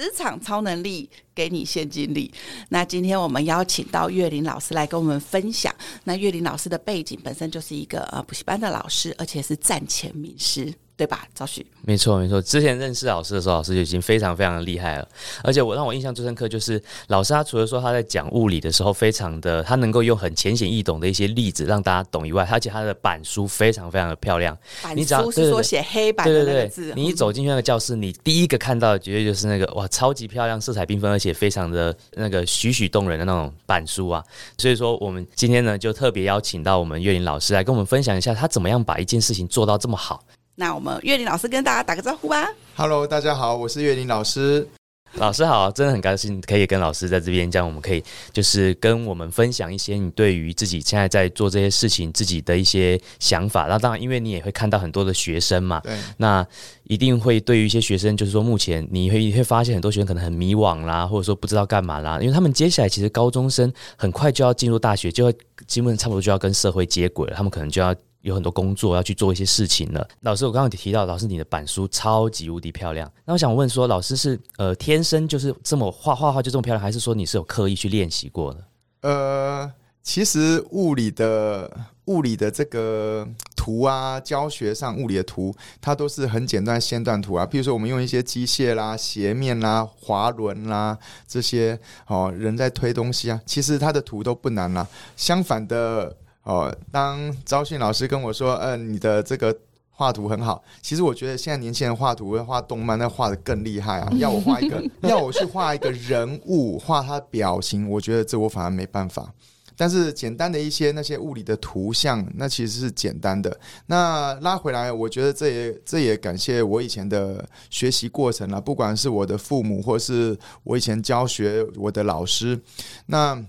职场超能力给你现金力。那今天我们邀请到岳林老师来跟我们分享。那岳林老师的背景本身就是一个呃补习班的老师，而且是战前名师。对吧，赵旭？没错，没错。之前认识老师的时候，老师就已经非常非常的厉害了。而且我让我印象最深刻，就是老师他除了说他在讲物理的时候，非常的他能够用很浅显易懂的一些例子让大家懂以外，而且他的板书非常非常的漂亮。板书是说写黑板的那个字。你一走进去那个教室，你第一个看到的绝对就是那个哇，超级漂亮，色彩缤纷，而且非常的那个栩栩动人的那种板书啊。所以说，我们今天呢，就特别邀请到我们岳林老师来跟我们分享一下，他怎么样把一件事情做到这么好。那我们岳林老师跟大家打个招呼吧。Hello，大家好，我是岳林老师。老师好，真的很高兴可以跟老师在这边，这样我们可以就是跟我们分享一些你对于自己现在在做这些事情自己的一些想法。那当然，因为你也会看到很多的学生嘛，对，那一定会对于一些学生，就是说目前你会会发现很多学生可能很迷惘啦，或者说不知道干嘛啦，因为他们接下来其实高中生很快就要进入大学，就会基本上差不多就要跟社会接轨了，他们可能就要。有很多工作要去做一些事情了。老师，我刚刚提到，老师你的板书超级无敌漂亮。那我想问说，老师是呃天生就是这么画画画就这么漂亮，还是说你是有刻意去练习过的？呃，其实物理的物理的这个图啊，教学上物理的图，它都是很简单线段图啊。比如说我们用一些机械啦、斜面啦、滑轮啦这些哦，人在推东西啊，其实它的图都不难啦。相反的。哦，当招训老师跟我说：“嗯，你的这个画图很好。”其实我觉得现在年轻人画图、画动漫，那画的更厉害啊！要我画一个，要我去画一个人物，画他表情，我觉得这我反而没办法。但是简单的一些那些物理的图像，那其实是简单的。那拉回来，我觉得这也这也感谢我以前的学习过程了，不管是我的父母，或是我以前教学我的老师，那。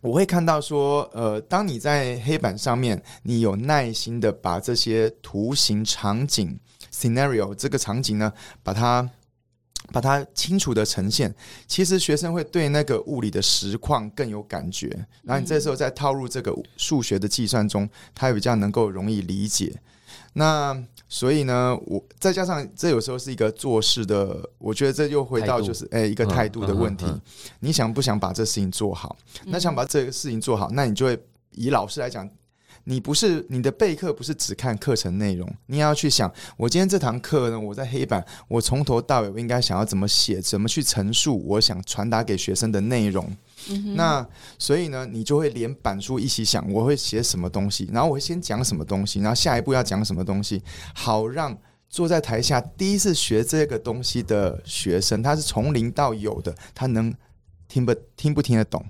我会看到说，呃，当你在黑板上面，你有耐心的把这些图形、场景、scenario 这个场景呢，把它把它清楚的呈现，其实学生会对那个物理的实况更有感觉。然后你这时候再套入这个数学的计算中，他比较能够容易理解。那所以呢，我再加上这有时候是一个做事的，我觉得这又回到就是哎一个态度的问题。你想不想把这事情做好？那想把这个事情做好，那你就会以老师来讲，你不是你的备课不是只看课程内容，你也要去想，我今天这堂课呢，我在黑板，我从头到尾我应该想要怎么写，怎么去陈述我想传达给学生的内容。那所以呢，你就会连板书一起想，我会写什么东西，然后我会先讲什么东西，然后下一步要讲什么东西，好让坐在台下第一次学这个东西的学生，他是从零到有的，他能听不听不听得懂？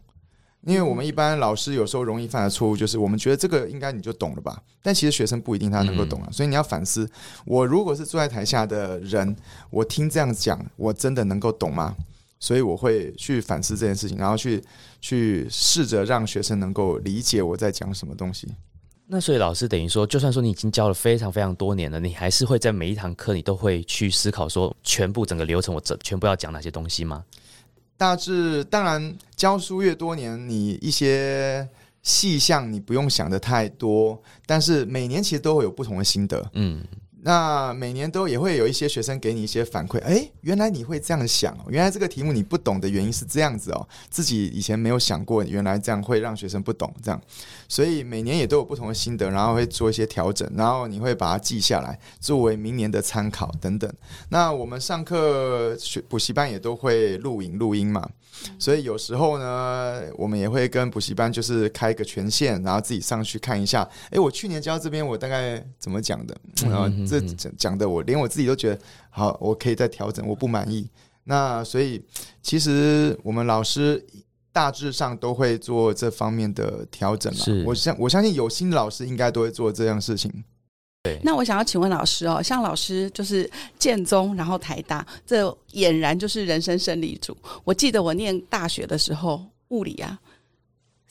因为我们一般老师有时候容易犯的错误就是，我们觉得这个应该你就懂了吧，但其实学生不一定他能够懂啊，所以你要反思，我如果是坐在台下的人，我听这样讲，我真的能够懂吗？所以我会去反思这件事情，然后去去试着让学生能够理解我在讲什么东西。那所以老师等于说，就算说你已经教了非常非常多年了，你还是会在每一堂课你都会去思考说，全部整个流程我整全部要讲哪些东西吗？大致当然教书越多年，你一些细项你不用想的太多，但是每年其实都会有不同的心得。嗯。那每年都也会有一些学生给你一些反馈，哎，原来你会这样想，原来这个题目你不懂的原因是这样子哦，自己以前没有想过，原来这样会让学生不懂这样，所以每年也都有不同的心得，然后会做一些调整，然后你会把它记下来，作为明年的参考等等。那我们上课学补习班也都会录影录音嘛。所以有时候呢，我们也会跟补习班就是开个权限，然后自己上去看一下。哎，我去年教这边，我大概怎么讲的？然后这讲讲的，我连我自己都觉得好，我可以再调整，我不满意。那所以其实我们老师大致上都会做这方面的调整嘛。我相我相信有心的老师应该都会做这样事情。那我想要请问老师哦，像老师就是建中，然后台大，这俨然就是人生胜利组。我记得我念大学的时候，物理啊，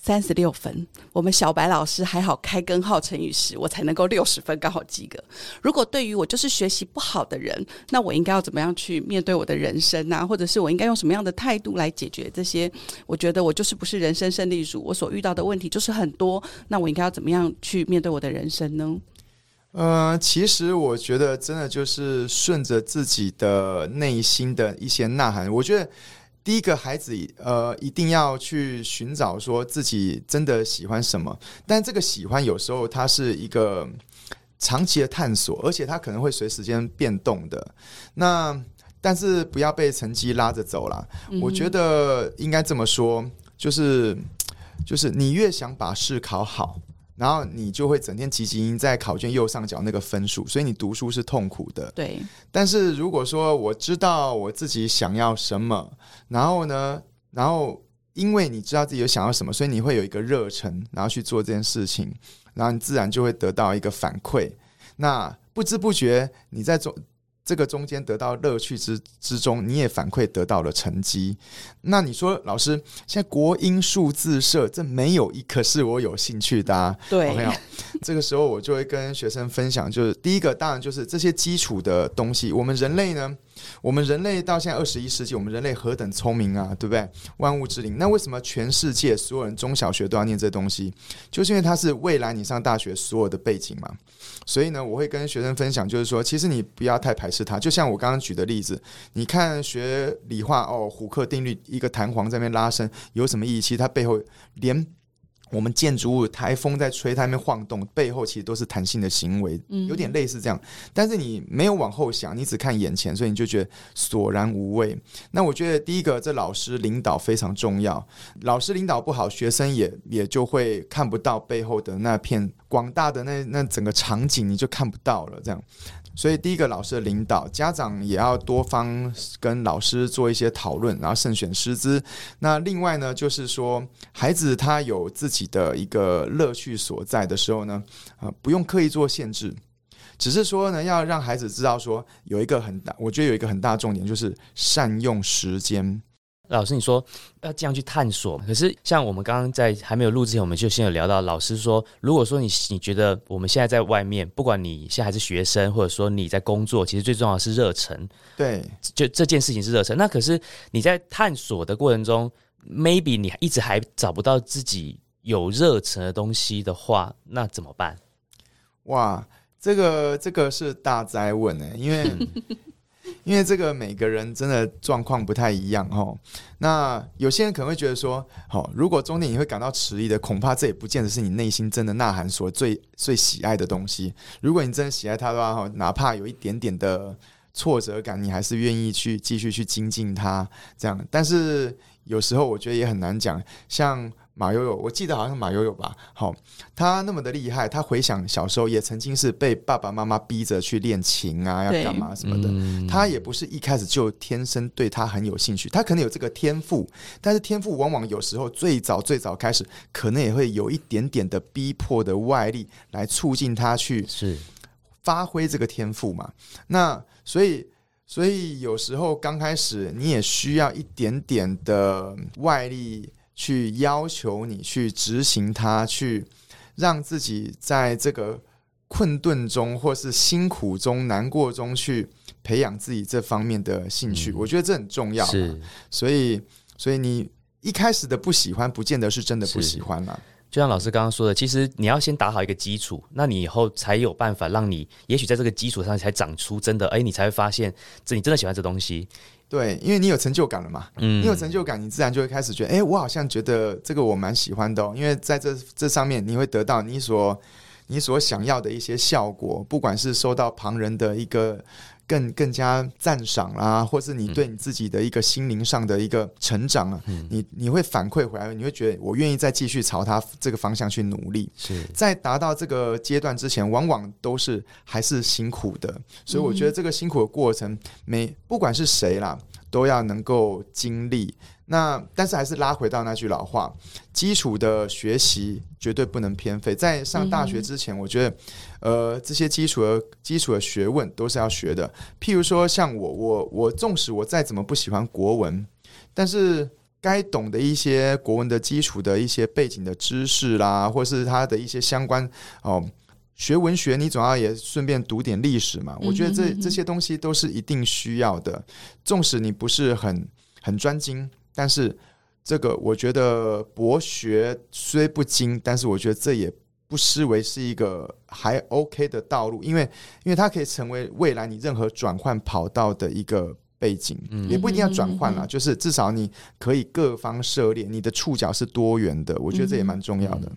三十六分，我们小白老师还好开根号乘以十，我才能够六十分，刚好及格。如果对于我就是学习不好的人，那我应该要怎么样去面对我的人生啊？或者是我应该用什么样的态度来解决这些？我觉得我就是不是人生胜利组，我所遇到的问题就是很多，那我应该要怎么样去面对我的人生呢？呃，其实我觉得真的就是顺着自己的内心的一些呐喊。我觉得第一个孩子，呃，一定要去寻找说自己真的喜欢什么，但这个喜欢有时候它是一个长期的探索，而且它可能会随时间变动的。那但是不要被成绩拉着走了。我觉得应该这么说，就是就是你越想把试考好。然后你就会整天汲汲营在考卷右上角那个分数，所以你读书是痛苦的。对。但是如果说我知道我自己想要什么，然后呢，然后因为你知道自己有想要什么，所以你会有一个热忱，然后去做这件事情，然后你自然就会得到一个反馈。那不知不觉你在做。这个中间得到乐趣之之中，你也反馈得到了成绩。那你说，老师，现在国音数字社这没有一科是我有兴趣的。对，这个时候我就会跟学生分享，就是第一个，当然就是这些基础的东西。我们人类呢，我们人类到现在二十一世纪，我们人类何等聪明啊，对不对？万物之灵。那为什么全世界所有人中小学都要念这东西？就是因为它是未来你上大学所有的背景嘛。所以呢，我会跟学生分享，就是说，其实你不要太排斥它。就像我刚刚举的例子，你看学理化哦，虎克定律，一个弹簧在那边拉伸，有什么意义？其实它背后连。我们建筑物台风在吹，它那边晃动，背后其实都是弹性的行为，有点类似这样。但是你没有往后想，你只看眼前，所以你就觉得索然无味。那我觉得第一个，这老师领导非常重要。老师领导不好，学生也也就会看不到背后的那片广大的那那整个场景，你就看不到了。这样。所以，第一个老师的领导，家长也要多方跟老师做一些讨论，然后慎选师资。那另外呢，就是说，孩子他有自己的一个乐趣所在的时候呢，啊，不用刻意做限制，只是说呢，要让孩子知道说，有一个很大，我觉得有一个很大重点，就是善用时间。老师，你说要这样去探索，可是像我们刚刚在还没有录之前，我们就先有聊到，老师说，如果说你你觉得我们现在在外面，不管你现在还是学生，或者说你在工作，其实最重要的是热忱。对，就这件事情是热忱。那可是你在探索的过程中，maybe 你一直还找不到自己有热忱的东西的话，那怎么办？哇，这个这个是大灾问呢，因为。因为这个每个人真的状况不太一样哦。那有些人可能会觉得说，好，如果终点你会感到迟疑的，恐怕这也不见得是你内心真的呐喊所最最喜爱的东西。如果你真的喜爱它的话，哈，哪怕有一点点的挫折感，你还是愿意去继续去精进它。这样，但是有时候我觉得也很难讲，像。马悠悠，我记得好像是马悠悠吧。好，他那么的厉害，他回想小时候也曾经是被爸爸妈妈逼着去练琴啊，要干嘛什么的。他也不是一开始就天生对他很有兴趣，他可能有这个天赋，但是天赋往往有时候最早最早开始，可能也会有一点点的逼迫的外力来促进他去是发挥这个天赋嘛。那所以所以有时候刚开始你也需要一点点的外力。去要求你去执行它，去让自己在这个困顿中，或是辛苦中、难过中，去培养自己这方面的兴趣。我觉得这很重要。是，所以，所以你一开始的不喜欢，不见得是真的不喜欢嘛。就像老师刚刚说的，其实你要先打好一个基础，那你以后才有办法让你，也许在这个基础上才长出真的，哎，你才会发现这你真的喜欢这东西。对，因为你有成就感了嘛，嗯，你有成就感，你自然就会开始觉得，哎，我好像觉得这个我蛮喜欢的，因为在这这上面，你会得到你所你所想要的一些效果，不管是受到旁人的一个。更更加赞赏啦，或是你对你自己的一个心灵上的一个成长啊，你你会反馈回来，你会觉得我愿意再继续朝他这个方向去努力。是在达到这个阶段之前，往往都是还是辛苦的，所以我觉得这个辛苦的过程，每不管是谁啦，都要能够经历。那但是还是拉回到那句老话，基础的学习绝对不能偏废。在上大学之前，我觉得，呃，这些基础的基础的学问都是要学的。譬如说，像我，我，我，纵使我再怎么不喜欢国文，但是该懂的一些国文的基础的一些背景的知识啦，或是它的一些相关哦，学文学，你总要也顺便读点历史嘛。我觉得这这些东西都是一定需要的。纵使你不是很很专精。但是，这个我觉得博学虽不精，但是我觉得这也不失为是一个还 OK 的道路，因为因为它可以成为未来你任何转换跑道的一个背景，也不一定要转换啦，就是至少你可以各方涉猎，你的触角是多元的，我觉得这也蛮重要的。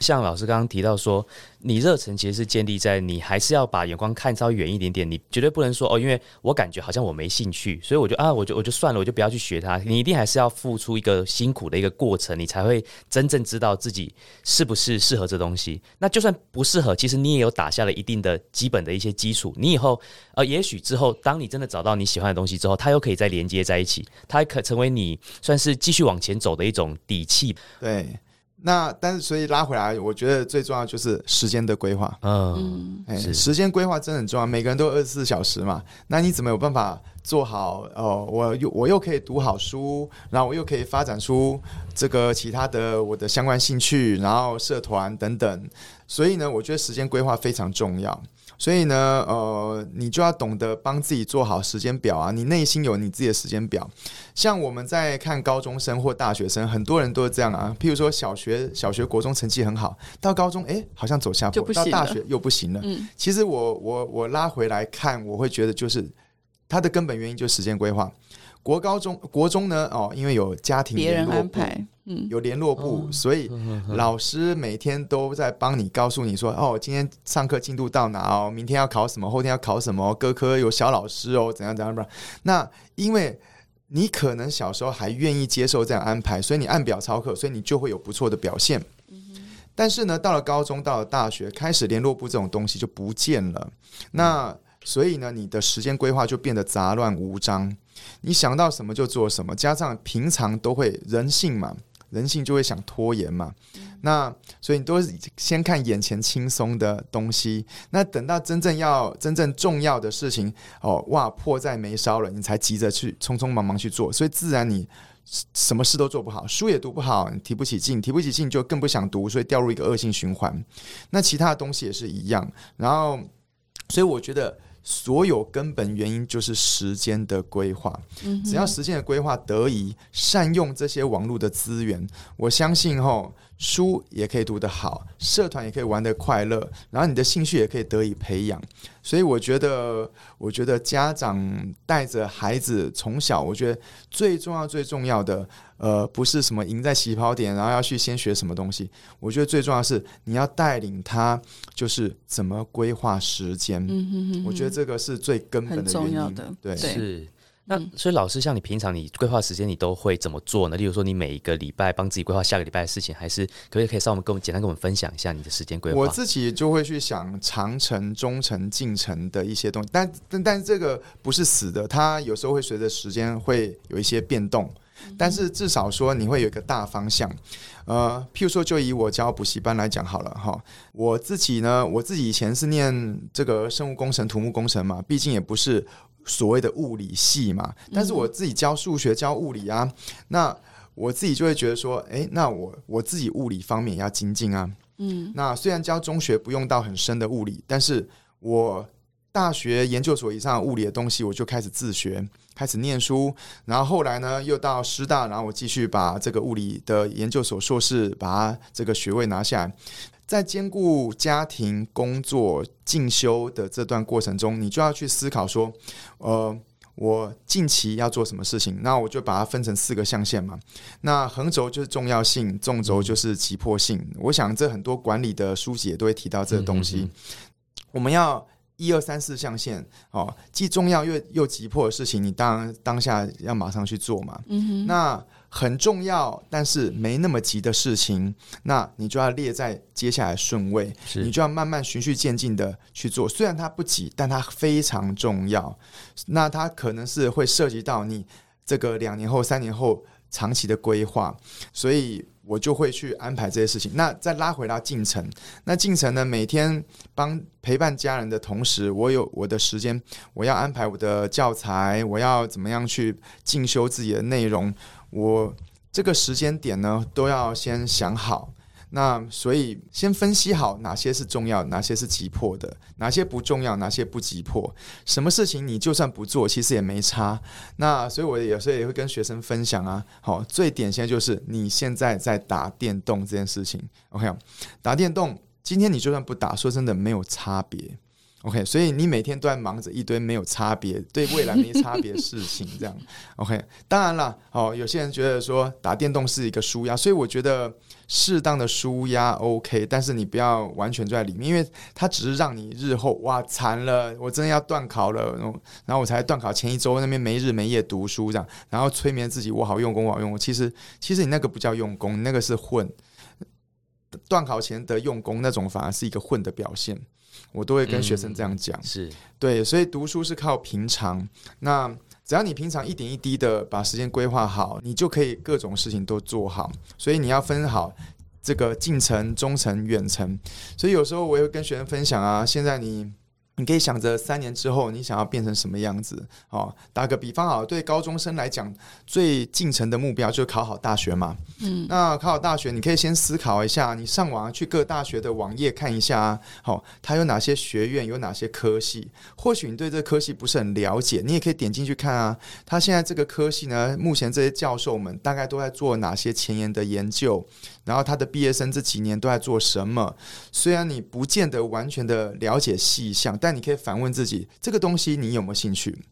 像老师刚刚提到说，你热忱其实是建立在你还是要把眼光看稍微远一点点，你绝对不能说哦，因为我感觉好像我没兴趣，所以我就啊，我就我就算了，我就不要去学它。你一定还是要付出一个辛苦的一个过程，你才会真正知道自己是不是适合这东西。那就算不适合，其实你也有打下了一定的基本的一些基础。你以后呃，也许之后当你真的找到你喜欢的东西之后，它又可以再连接在一起，它可成为你算是继续往前走的一种底气。对。那但是，所以拉回来，我觉得最重要就是时间的规划。嗯，哎，时间规划真的很重要。每个人都二十四小时嘛，那你怎么有办法做好？哦，我又我又可以读好书，然后我又可以发展出这个其他的我的相关兴趣，然后社团等等。所以呢，我觉得时间规划非常重要。所以呢，呃，你就要懂得帮自己做好时间表啊。你内心有你自己的时间表。像我们在看高中生或大学生，很多人都是这样啊。譬如说，小学、小学、国中成绩很好，到高中，哎，好像走下坡；到大学又不行了。嗯，其实我我我拉回来看，我会觉得就是它的根本原因就是时间规划。国高中国中呢？哦，因为有家庭别人安排，嗯，有联络部，所以老师每天都在帮你告诉你说：“哦，今天上课进度到哪哦？明天要考什么？后天要考什么？各科有小老师哦，怎样怎样吧？那因为你可能小时候还愿意接受这样安排，所以你按表操课，所以你就会有不错的表现。但是呢，到了高中，到了大学，开始联络部这种东西就不见了。那所以呢，你的时间规划就变得杂乱无章。你想到什么就做什么，加上平常都会人性嘛，人性就会想拖延嘛。那所以你都是先看眼前轻松的东西，那等到真正要真正重要的事情哦，哇，迫在眉梢了，你才急着去匆匆忙忙去做，所以自然你什么事都做不好，书也读不好，你提不起劲，提不起劲就更不想读，所以掉入一个恶性循环。那其他的东西也是一样，然后所以我觉得。所有根本原因就是时间的规划。只要时间的规划得以善用这些网络的资源，我相信吼书也可以读得好，社团也可以玩得快乐，然后你的兴趣也可以得以培养。所以我觉得，我觉得家长带着孩子从小，我觉得最重要、最重要的。呃，不是什么赢在起跑点，然后要去先学什么东西。我觉得最重要是你要带领他，就是怎么规划时间。嗯哼哼，我觉得这个是最根本的原因。对，是。那所以老师，像你平常你规划时间，你都会怎么做呢？例如说，你每一个礼拜帮自己规划下个礼拜的事情，还是可不可以可以稍微跟我们简单跟我们分享一下你的时间规划？我自己就会去想长程、中程、近程的一些东西，但但但是这个不是死的，它有时候会随着时间会有一些变动。但是至少说你会有一个大方向，呃，譬如说就以我教补习班来讲好了哈，我自己呢，我自己以前是念这个生物工程、土木工程嘛，毕竟也不是所谓的物理系嘛，但是我自己教数学、教物理啊，那我自己就会觉得说，哎，那我我自己物理方面也要精进啊，嗯，那虽然教中学不用到很深的物理，但是我。大学研究所以上物理的东西，我就开始自学，开始念书，然后后来呢，又到师大，然后我继续把这个物理的研究所硕士，把这个学位拿下来。在兼顾家庭、工作、进修的这段过程中，你就要去思考说，呃，我近期要做什么事情？那我就把它分成四个象限嘛。那横轴就是重要性，纵轴就是急迫性。我想这很多管理的书籍也都会提到这个东西。我们要。一二三四象限，哦，既重要又又急迫的事情，你当当下要马上去做嘛。嗯哼。那很重要，但是没那么急的事情，那你就要列在接下来顺位，你就要慢慢循序渐进的去做。虽然它不急，但它非常重要。那它可能是会涉及到你这个两年后、三年后长期的规划，所以。我就会去安排这些事情。那再拉回到进程，那进程呢？每天帮陪伴家人的同时，我有我的时间，我要安排我的教材，我要怎么样去进修自己的内容。我这个时间点呢，都要先想好。那所以先分析好哪些是重要，哪些是急迫的，哪些不重要，哪些不急迫。什么事情你就算不做，其实也没差。那所以我有时候也会跟学生分享啊。好，最典型的就是你现在在打电动这件事情。OK，打电动今天你就算不打，说真的没有差别。OK，所以你每天都在忙着一堆没有差别、对未来没差别的事情，这样 OK。当然了，哦，有些人觉得说打电动是一个舒压，所以我觉得适当的舒压 OK，但是你不要完全就在里面，因为它只是让你日后哇惨了，我真的要断考了，然后然后我才断考前一周那边没日没夜读书这样，然后催眠自己我好用功我好用功，其实其实你那个不叫用功，你那个是混。断考前的用功那种反而是一个混的表现，我都会跟学生这样讲。是对，所以读书是靠平常。那只要你平常一点一滴的把时间规划好，你就可以各种事情都做好。所以你要分好这个近程、中程、远程。所以有时候我也会跟学生分享啊，现在你。你可以想着三年之后你想要变成什么样子哦。打个比方啊，对高中生来讲，最近程的目标就是考好大学嘛。嗯，那考好大学，你可以先思考一下，你上网去各大学的网页看一下，好，它有哪些学院，有哪些科系。或许你对这科系不是很了解，你也可以点进去看啊。他现在这个科系呢，目前这些教授们大概都在做哪些前沿的研究，然后他的毕业生这几年都在做什么。虽然你不见得完全的了解细项，但那你可以反问自己：这个东西你有没有兴趣？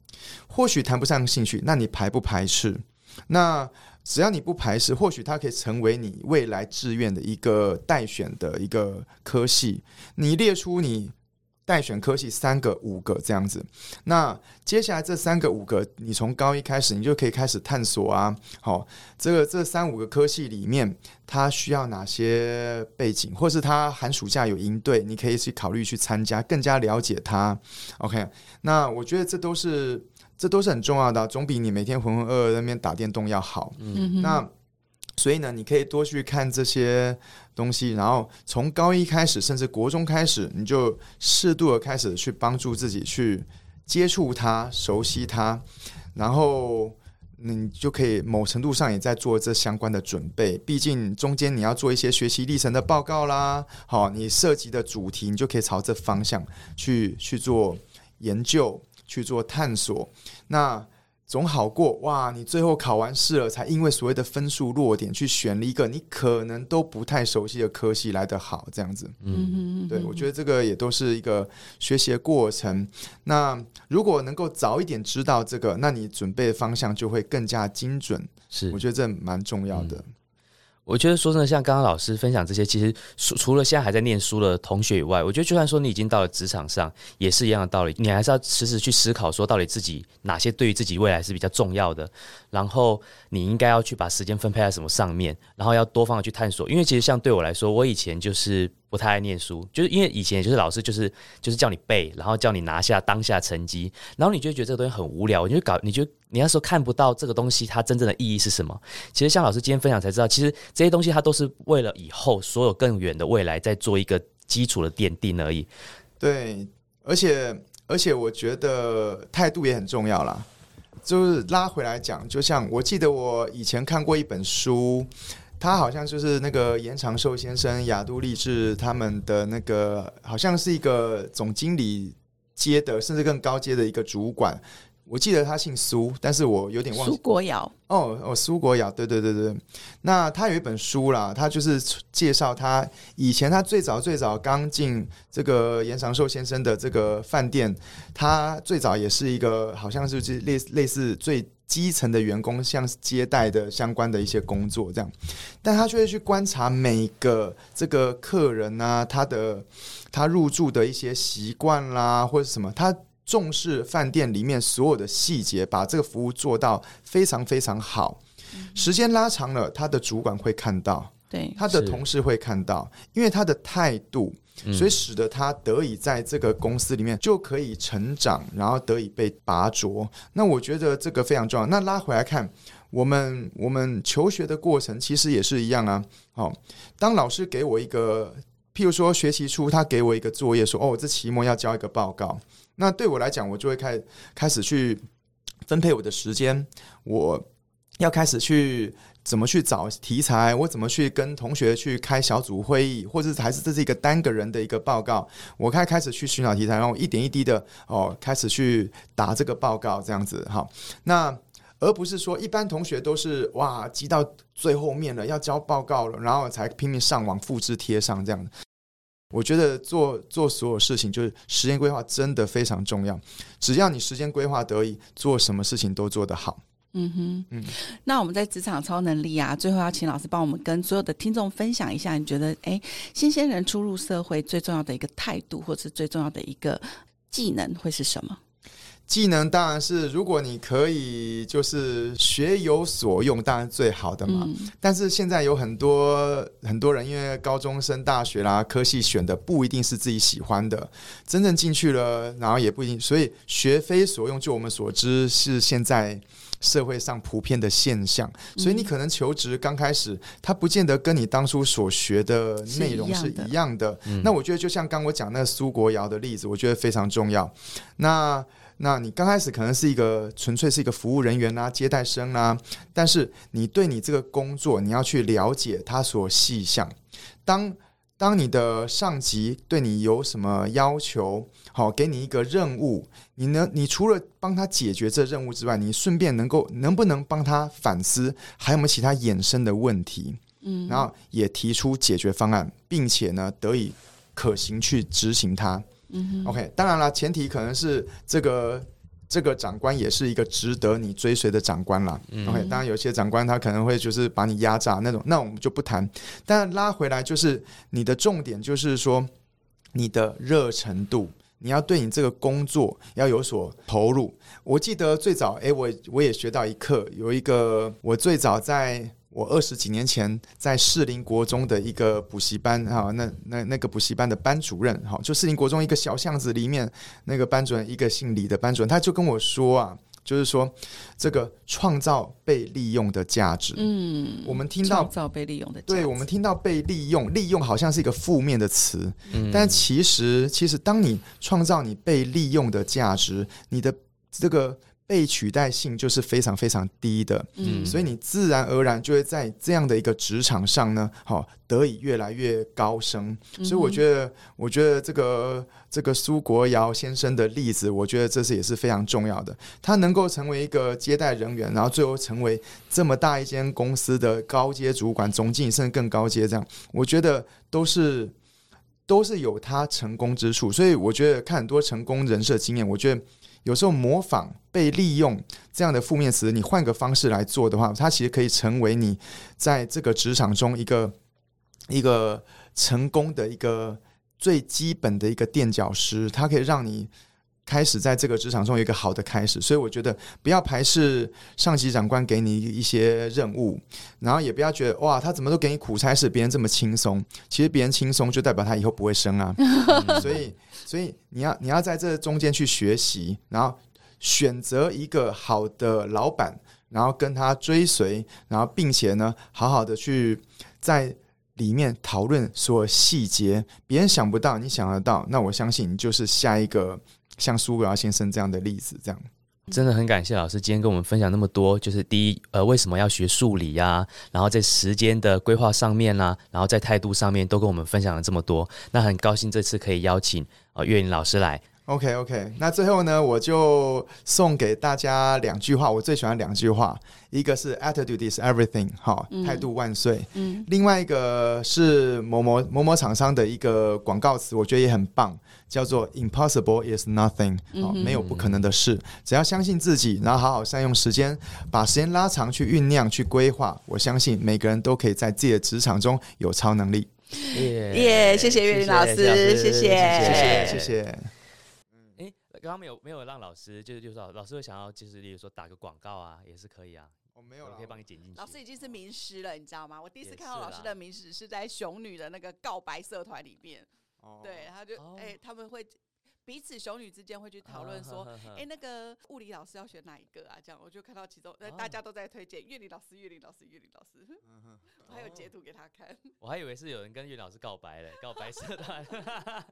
或许谈不上兴趣，那你排不排斥？那只要你不排斥，或许它可以成为你未来志愿的一个待选的一个科系。你列出你。待选科系三个、五个这样子，那接下来这三个、五个，你从高一开始，你就可以开始探索啊。好，这个这三五个科系里面，它需要哪些背景，或是它寒暑假有营队，你可以去考虑去参加，更加了解它。OK，那我觉得这都是这都是很重要的，总比你每天浑浑噩噩那边打电动要好。嗯，那。所以呢，你可以多去看这些东西，然后从高一开始，甚至国中开始，你就适度的开始去帮助自己去接触它、熟悉它，然后你就可以某程度上也在做这相关的准备。毕竟中间你要做一些学习历程的报告啦，好，你涉及的主题，你就可以朝这方向去去做研究、去做探索。那总好过哇！你最后考完试了，才因为所谓的分数落点去选了一个你可能都不太熟悉的科系来得好，这样子。嗯嗯对，我觉得这个也都是一个学习的过程。那如果能够早一点知道这个，那你准备的方向就会更加精准。是，我觉得这蛮重要的。我觉得说真的，像刚刚老师分享这些，其实除除了现在还在念书的同学以外，我觉得就算说你已经到了职场上，也是一样的道理。你还是要时时去思考，说到底自己哪些对于自己未来是比较重要的，然后你应该要去把时间分配在什么上面，然后要多方的去探索。因为其实像对我来说，我以前就是。不太爱念书，就是因为以前就是老师就是就是叫你背，然后叫你拿下当下成绩，然后你就觉得这个东西很无聊，你就搞，你就你那时候看不到这个东西它真正的意义是什么。其实像老师今天分享才知道，其实这些东西它都是为了以后所有更远的未来在做一个基础的奠定而已。对，而且而且我觉得态度也很重要啦。就是拉回来讲，就像我记得我以前看过一本书。他好像就是那个严长寿先生、雅都立志他们的那个，好像是一个总经理阶的，甚至更高阶的一个主管。我记得他姓苏，但是我有点忘。苏国尧。哦哦，苏国尧，对对对对。那他有一本书啦，他就是介绍他以前他最早最早刚进这个严长寿先生的这个饭店，他最早也是一个好像是类类似最。基层的员工像接待的相关的一些工作这样，但他就会去观察每个这个客人啊，他的他入住的一些习惯啦，或者什么，他重视饭店里面所有的细节，把这个服务做到非常非常好。时间拉长了，他的主管会看到，对他的同事会看到，因为他的态度。所以使得他得以在这个公司里面就可以成长，然后得以被拔擢。那我觉得这个非常重要。那拉回来看，我们我们求学的过程其实也是一样啊。好，当老师给我一个，譬如说学期初他给我一个作业，说哦，这期末要交一个报告。那对我来讲，我就会开开始去分配我的时间，我要开始去。怎么去找题材？我怎么去跟同学去开小组会议，或者还是这是一个单个人的一个报告？我开开始去寻找题材，然后一点一滴的哦，开始去打这个报告，这样子哈。那而不是说一般同学都是哇，急到最后面了要交报告了，然后才拼命上网复制贴上这样我觉得做做所有事情，就是时间规划真的非常重要。只要你时间规划得宜，做什么事情都做得好。嗯哼，嗯那我们在职场超能力啊，最后要请老师帮我们跟所有的听众分享一下，你觉得哎，新鲜人初入社会最重要的一个态度，或是最重要的一个技能会是什么？技能当然是，如果你可以就是学有所用，当然最好的嘛。嗯但是现在有很多很多人，因为高中升大学啦，科系选的不一定是自己喜欢的，真正进去了，然后也不一定，所以学非所用，就我们所知是现在社会上普遍的现象。所以你可能求职刚开始，它不见得跟你当初所学的内容是是一样的样的。嗯那我觉得就像刚我讲那个苏国尧的例子，我觉得非常重要。那那你刚开始可能是一个纯粹是一个服务人员啦、接待生啦、但是你对你这个工作，你要去了解它所细项。当当你的上级对你有什么要求，好，给你一个任务，你能，你除了帮他解决这任务之外，你顺便能够能不能帮他反思，还有没有其他衍生的问题？嗯，然后也提出解决方案，并且呢得以可行去执行它。嗯 OK，当然了，前提可能是这个这个长官也是一个值得你追随的长官啦。嗯 OK，当然有些长官他可能会就是把你压榨那种，那我们就不谈。但拉回来就是你的重点就是说你的热程度。你要对你这个工作要有所投入。我记得最早，诶，我我也学到一课，有一个我最早在我二十几年前在士林国中的一个补习班哈，那那那个补习班的班主任哈，就士林国中一个小巷子里面那个班主任，一个姓李的班主任，他就跟我说啊，就是说这个创造被利用的价值。嗯，我们听到创造被利用的价值，对我们听到被利用，利用好像是一个负面的词，嗯但其实，其实当你创造你被利用的价值，你的这个被取代性就是非常非常低的，嗯，所以你自然而然就会在这样的一个职场上呢，好、得以越来越高升。嗯所以我觉得，我觉得这个这个苏国尧先生的例子，我觉得这是也是非常重要的。他能够成为一个接待人员，然后最后成为这么大一间公司的高阶主管、总经理，甚至更高阶，这样，我觉得都是都是有他成功之处。所以我觉得看很多成功人士的经验，我觉得有时候模仿、被利用这样的负面词，你换个方式来做的话，它其实可以成为你在这个职场中一个一个成功的一个最基本的一个垫脚石，它可以让你。开始在这个职场中有一个好的开始，所以我觉得不要排斥上级长官给你一些任务，然后也不要觉得哇，他怎么都给你苦差事，别人这么轻松。其实别人轻松就代表他以后不会升啊，所以所以你要你要在这中间去学习，然后选择一个好的老板，然后跟他追随，然后并且呢，好好的去在里面讨论所有细节，别人想不到，你想得到，那我相信你就是下一个像苏格尧先生这样的例子，这样。真的很感谢老师今天跟我们分享那么多，就是第一，呃，为什么要学数理呀、然后在时间的规划上面呐、然后在态度上面都跟我们分享了这么多。那很高兴这次可以邀请呃岳云老师来。OK OK，那最后呢，我就送给大家两句话，我最喜欢两句话，一个是 Attitude is everything，好，嗯。态度万岁。嗯。另外一个是某某某某厂商的一个广告词，我觉得也很棒，叫做 “Impossible is nothing”，好，嗯没有不可能的事，只要相信自己，然后好好善用时间，把时间拉长去酝酿、去规划，我相信每个人都可以在自己的职场中有超能力。耶耶谢谢岳林老师谢谢。谢谢谢谢刚刚没有没有让老师，就是就是说老师会想要就是例如说打个广告啊，也是可以啊，我没有我可以，帮你剪进去。老师已经是名师了，你知道吗？我第一次看到老师的名师是在熊女的那个告白社团里面，哦对，他就哦哎、他们会彼此熊女之间会去讨论说，哎、那个物理老师要选哪一个啊？这样我就看到其中，呃，哦大家都在推荐乐理老师，乐理老师，乐理老师，嗯 我还有截图给他看。我还以为是有人跟岳林老师告白嘞，告白社团。